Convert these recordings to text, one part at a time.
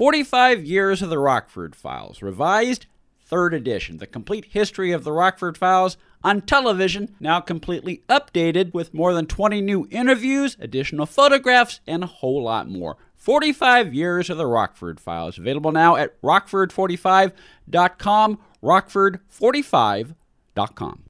45 Years of the Rockford Files, revised third edition. The complete history of the Rockford Files on television, now completely updated with more than 20 new interviews, additional photographs, and a whole lot more. 45 Years of the Rockford Files, available now at rockford45.com, rockford45.com.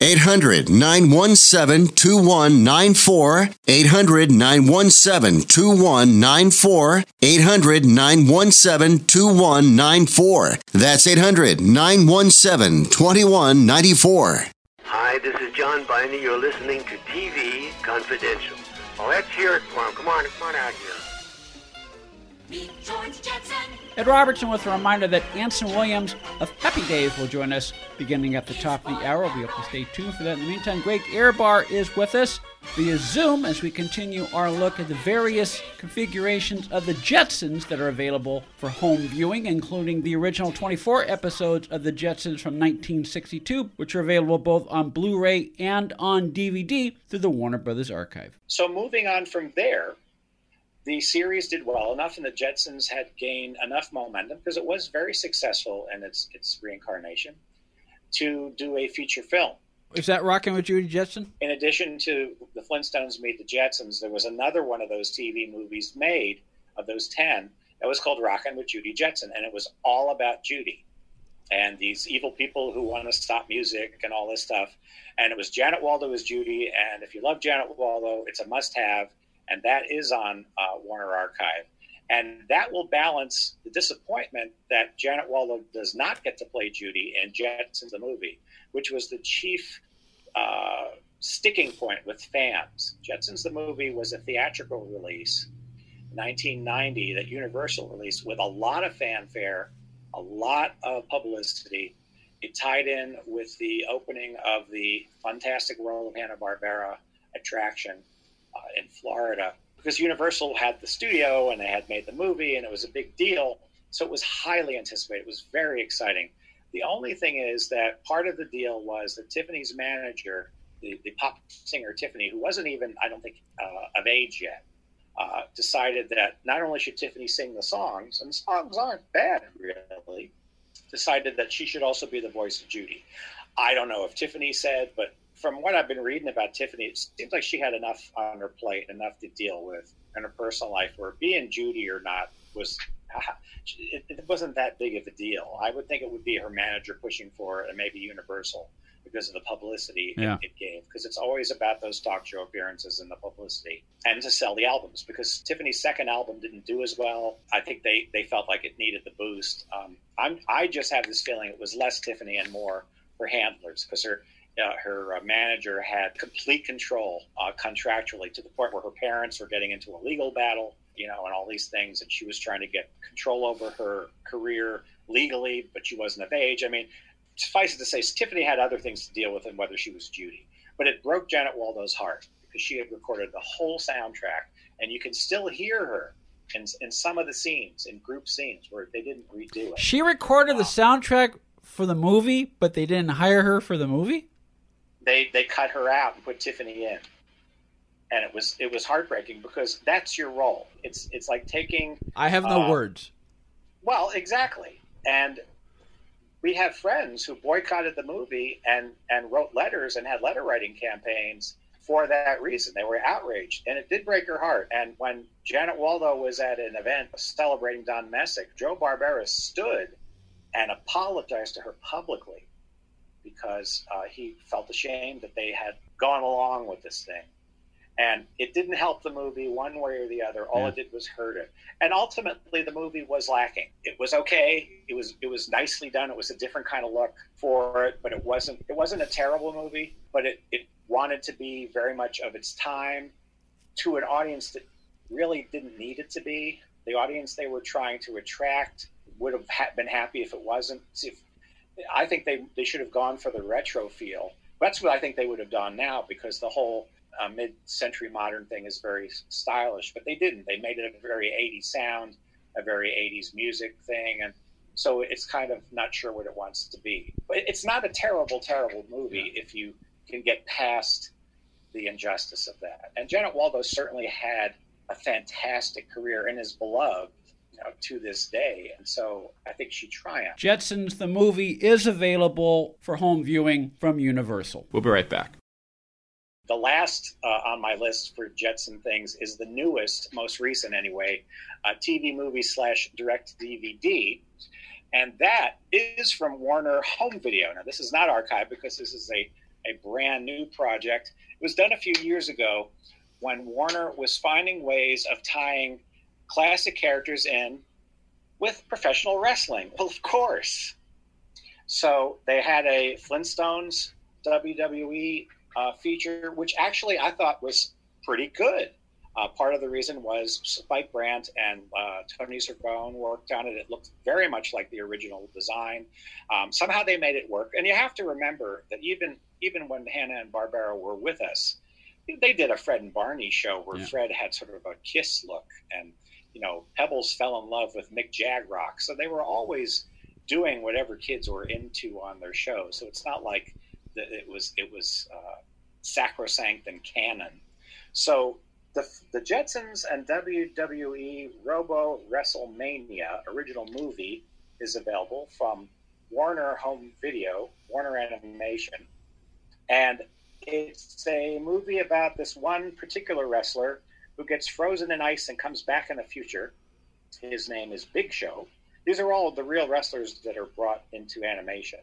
800 917 2194. 800 917 2194. 800 917 2194. That's 800 917 2194. Hi, this is John Byner. You're listening to TV Confidential. Oh, let's hear it. Come on, come on out here. Ed Robertson with a reminder that Anson Williams of Happy Days will join us beginning at the top of the hour. Be able to stay tuned for that. In the meantime, Greg Ehrbar is with us via Zoom as we continue our look at the various configurations of the Jetsons that are available for home viewing, including the original 24 episodes of the Jetsons from 1962, which are available both on Blu ray and on DVD through the Warner Brothers Archive. So moving on from there, the series did well enough, and the Jetsons had gained enough momentum because it was very successful in its its reincarnation to do a feature film. Is that Rockin' with Judy Jetson? In addition to the Flintstones Meet the Jetsons, there was another one of those TV movies made of those ten that was called Rockin' with Judy Jetson, and it was all about Judy and these evil people who want to stop music and all this stuff. And it was Janet Waldo as Judy, and if you love Janet Waldo, it's a must-have and that is on uh, Warner Archive. And that will balance the disappointment that Janet Waldo does not get to play Judy in Jetsons the movie, which was the chief uh, sticking point with fans. Jetsons the movie was a theatrical release, 1990, that Universal released with a lot of fanfare, a lot of publicity. It tied in with the opening of the Fantastic World of Hanna Barbera attraction uh, in Florida because Universal had the studio and they had made the movie and it was a big deal. So it was highly anticipated. It was very exciting. The only thing is that part of the deal was that Tiffany's manager, the, the pop singer Tiffany, who wasn't even, I don't think, uh, of age yet, uh, decided that not only should Tiffany sing the songs, and the songs aren't bad really, decided that she should also be the voice of Judy. I don't know if Tiffany said, but from what I've been reading about Tiffany, it seems like she had enough on her plate, enough to deal with in her personal life, where being Judy or not was it, wasn't that big of a deal. I would think it would be her manager pushing for it, and maybe Universal because of the publicity Yeah. it, it gave. Because it's always about those talk show appearances and the publicity, and to sell the albums. Because Tiffany's second album didn't do as well. I think they they felt like it needed the boost. Um, I'm I just have this feeling it was less Tiffany and more her handlers because her uh, her uh, manager had complete control uh, contractually to the point where her parents were getting into a legal battle, you know, and all these things, and she was trying to get control over her career legally, but she wasn't of age. I mean, suffice it to say, Tiffany had other things to deal with than whether she was Judy. But it broke Janet Waldo's heart because she had recorded the whole soundtrack, and you can still hear her in, in some of the scenes, in group scenes where they didn't redo it. She recorded the soundtrack for the movie, but they didn't hire her for the movie? They they cut her out and put Tiffany in, and it was it was heartbreaking because that's your role. It's it's like taking I have no Uh, words. well exactly, and we have friends who boycotted the movie and and wrote letters and had letter writing campaigns for that reason. They were outraged, and it did break her heart. And when Janet Waldo was at an event celebrating Don Messick, Joe Barbera stood and apologized to her publicly because uh, he felt ashamed that they had gone along with this thing. and it didn't help the movie one way or the other. All Yeah. it did was hurt it. And ultimately, the movie was lacking. It was okay. It was it was nicely done. It was a different kind of look for it, but it wasn't it wasn't a terrible movie. But it it wanted to be very much of its time to an audience that really didn't need it to be. The audience they were trying to attract would have ha- been happy if it wasn't. If, I think they, they should have gone for the retro feel. That's what I think they would have done now because the whole uh, mid century modern thing is very stylish, but they didn't. They made it a very 80s sound, a very 80s music thing. And so it's kind of not sure what it wants to be. But it's not a terrible, terrible movie if you can get past the injustice of that. And Janet Waldo certainly had a fantastic career and is beloved to this day. And so I think she triumphed. Jetsons, the movie, is available for home viewing from Universal. We'll be right back. The last uh, on my list for Jetson things is the newest, most recent anyway, uh, TV movie slash direct DVD. And that is from Warner Home Video. Now, this is not archived because this is a, a brand new project. It was done a few years ago when Warner was finding ways of tying classic characters in with professional wrestling. Well, of course. So they had a Flintstones WWE uh, feature, which actually I thought was pretty good. Uh, part of the reason was Spike Brandt and uh, Tony Cervone worked on it. It looked very much like the original design. Um, somehow they made it work. And you have to remember that even even when Hanna and Barbera were with us, they did a Fred and Barney show where Yeah. Fred had sort of a kiss look, and you know Pebbles fell in love with Mick Jagrock. So they were always doing whatever kids were into on their show. So it's not like that it was it was uh, sacrosanct and canon. So the the Jetsons and WWE Robo WrestleMania original movie is available from Warner Home Video, Warner Animation, and it's a movie about this one particular wrestler who gets frozen in ice and comes back in the future. His name is Big Show. These are all the real wrestlers that are brought into animation.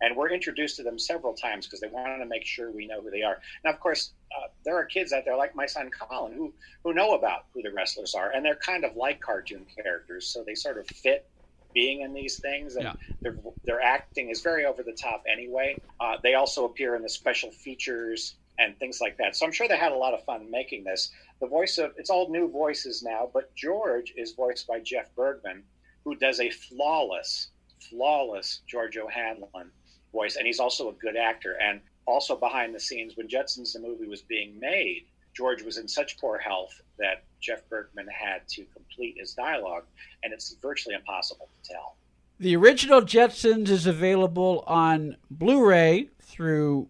And we're introduced to them several times because they want to make sure we know who they are. Now, of course, uh, there are kids out there like my son Colin who, who know about who the wrestlers are, and they're kind of like cartoon characters, so they sort of fit being in these things. And Yeah. their, their acting is very over the top anyway. Uh, they also appear in the special features and things like that. So I'm sure they had a lot of fun making this. The voice of it's all new voices now, but George is voiced by Jeff Bergman, who does a flawless, flawless George O'Hanlon voice, and he's also a good actor. And also behind the scenes, when Jetsons the movie was being made, George was in such poor health that Jeff Bergman had to complete his dialogue, and it's virtually impossible to tell. The original Jetsons is available on Blu ray through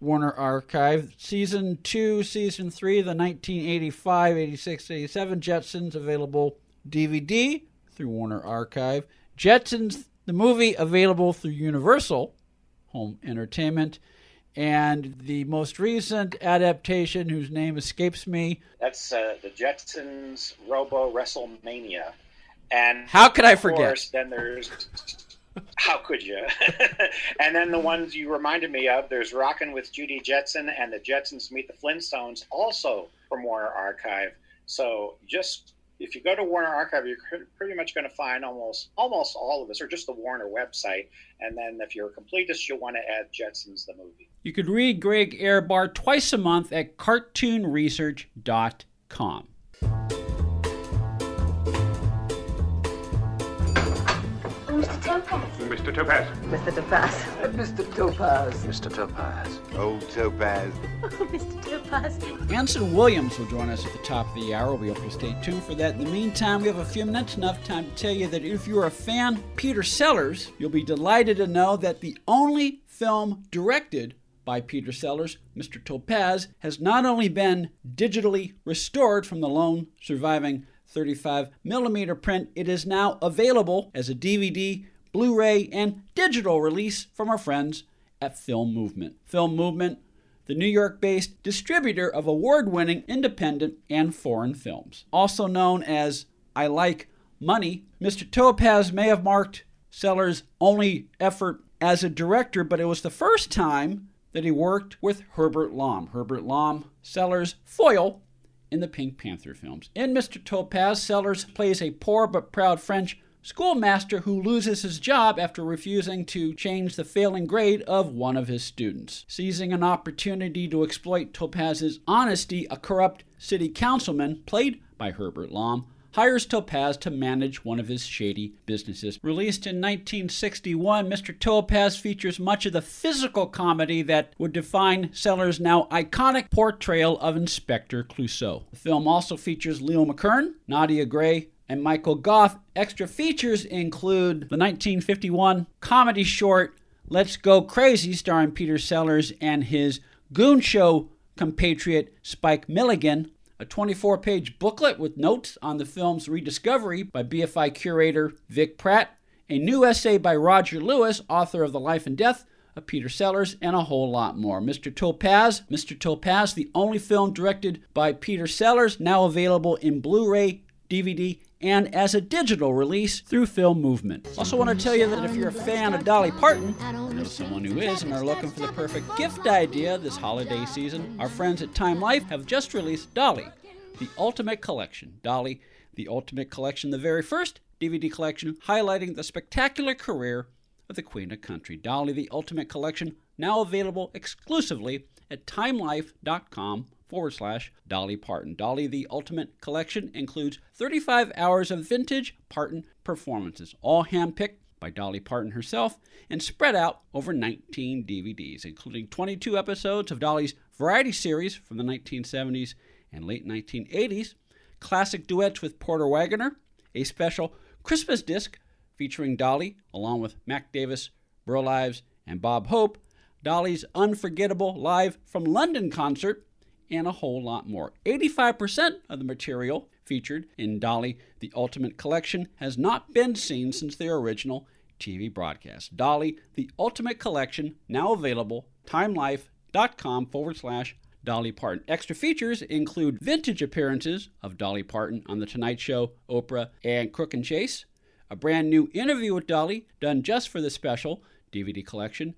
Warner Archive. Season 2, Season 3, the 1985, 86, 87 Jetsons available DVD through Warner Archive. Jetsons, the movie, available through Universal Home Entertainment. And the most recent adaptation, whose name escapes me. That's uh, the Jetsons Robo WrestleMania. And How could I forget? course, then there's how could you? and then the ones you reminded me of. There's Rockin' with Judy Jetson and the Jetsons Meet the Flintstones, also from Warner Archive. So just if you go to Warner Archive, you're pretty much going to find almost almost all of this, or just the Warner website. And then if you're a completist, you'll want to add Jetsons the movie. You could read Greg Ehrbar twice a month at cartoonresearch.com. Mr. Topaz. Mr. Topaz. Mr. Topaz. Mr. Topaz. Mr. Topaz. Old Topaz. Mr. Topaz. Anson Williams will join us at the top of the hour. We hope you stay tuned for that. In the meantime, we have a few minutes, enough time to tell you that if you're a fan of Peter Sellers, you'll be delighted to know that the only film directed by Peter Sellers, Mr. Topaz, has not only been digitally restored from the lone surviving 35 millimeter print, it is now available as a DVD, Blu ray, and digital release from our friends at Film Movement. Film Movement, the New York based distributor of award winning independent and foreign films. Also known as I Like Money, Mr. Topaz may have marked Sellers' only effort as a director, but it was the first time that he worked with Herbert Lom. Herbert Lom, Sellers' foil in the Pink Panther films. In Mr. Topaz, Sellers plays a poor but proud French schoolmaster who loses his job after refusing to change the failing grade of one of his students. Seizing an opportunity to exploit Topaz's honesty, a corrupt city councilman, played by Herbert Lom, hires Topaz to manage one of his shady businesses. Released in 1961, Mr. Topaz features much of the physical comedy that would define Sellers' now iconic portrayal of Inspector Clouseau. The film also features Leo McKern, Nadia Gray, and Michael Gough. Extra features include the 1951 comedy short Let's Go Crazy, starring Peter Sellers and his Goon Show compatriot Spike Milligan, a 24 page booklet with notes on the film's rediscovery by BFI curator Vic Pratt, a new essay by Roger Lewis, author of The Life and Death of Peter Sellers, and a whole lot more. Mr. Topaz, Mr. Topaz, the only film directed by Peter Sellers, now available in Blu ray, DVD, and as a digital release through Film Movement. Also, want to tell you that if you're a fan of Dolly Parton, or know someone who is, and are looking for the perfect gift idea this holiday season, our friends at Time Life have just released Dolly, the Ultimate Collection. Dolly, the Ultimate Collection, the very first DVD collection highlighting the spectacular career of the Queen of Country. Dolly, the Ultimate Collection, now available exclusively at timelife.com forward slash Dolly Parton. Dolly the Ultimate Collection includes 35 hours of vintage Parton performances, all handpicked by Dolly Parton herself and spread out over 19 DVDs, including 22 episodes of Dolly's variety series from the 1970s and late 1980s, classic duets with Porter Wagoner, a special Christmas disc featuring Dolly along with Mac Davis, Burl Ives, and Bob Hope, Dolly's unforgettable live from London concert, and a whole lot more. 85% of the material featured in Dolly the Ultimate Collection has not been seen since their original TV broadcast. Dolly the Ultimate Collection, now available, timelife.com forward slash Dolly Parton. Extra features include vintage appearances of Dolly Parton on The Tonight Show, Oprah, and Crook and Chase, a brand new interview with Dolly done just for the special DVD collection,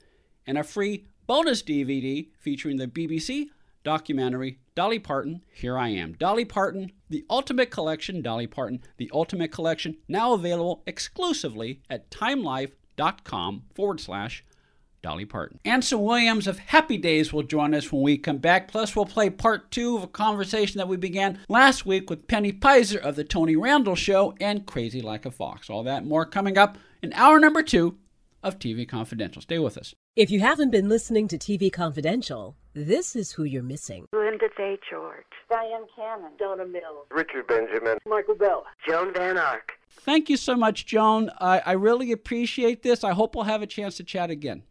and a free bonus DVD featuring the BBC documentary Dolly Parton, Here I Am. Dolly Parton, The Ultimate Collection, Dolly Parton, The Ultimate Collection, now available exclusively at timelife.com forward slash Dolly Parton. Anson Williams of Happy Days will join us when we come back. Plus, we'll play part two of a conversation that we began last week with Penny Peyser of The Tony Randall Show and Crazy Like a Fox. All that more coming up in hour number two of TV Confidential. Stay with us. If you haven't been listening to TV Confidential, this is who you're missing. Lynda Day George. Dyan Cannon. Donna Mills. Richard Benjamin. Michael Bell. Joan Van Ark. Thank you so much, Joan. I, I really appreciate this. I hope we'll have a chance to chat again.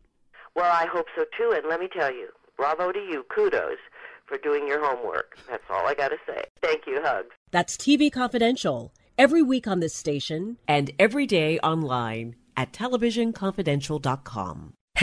Well, I hope so too, and let me tell you, bravo to you, kudos for doing your homework. That's all I got to say. Thank you, hugs. That's TV Confidential, every week on this station and every day online at televisionconfidential.com.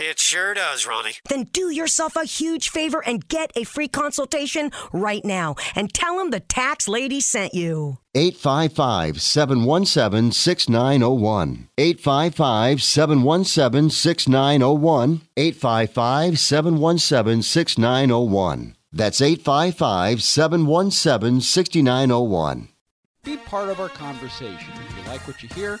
It sure does, Roni. Then do yourself a huge favor and get a free consultation right now and tell them the tax lady sent you. 855 717 6901. 855 717 6901. 855 717 6901. That's 855 717 6901. Be part of our conversation. If you like what you hear,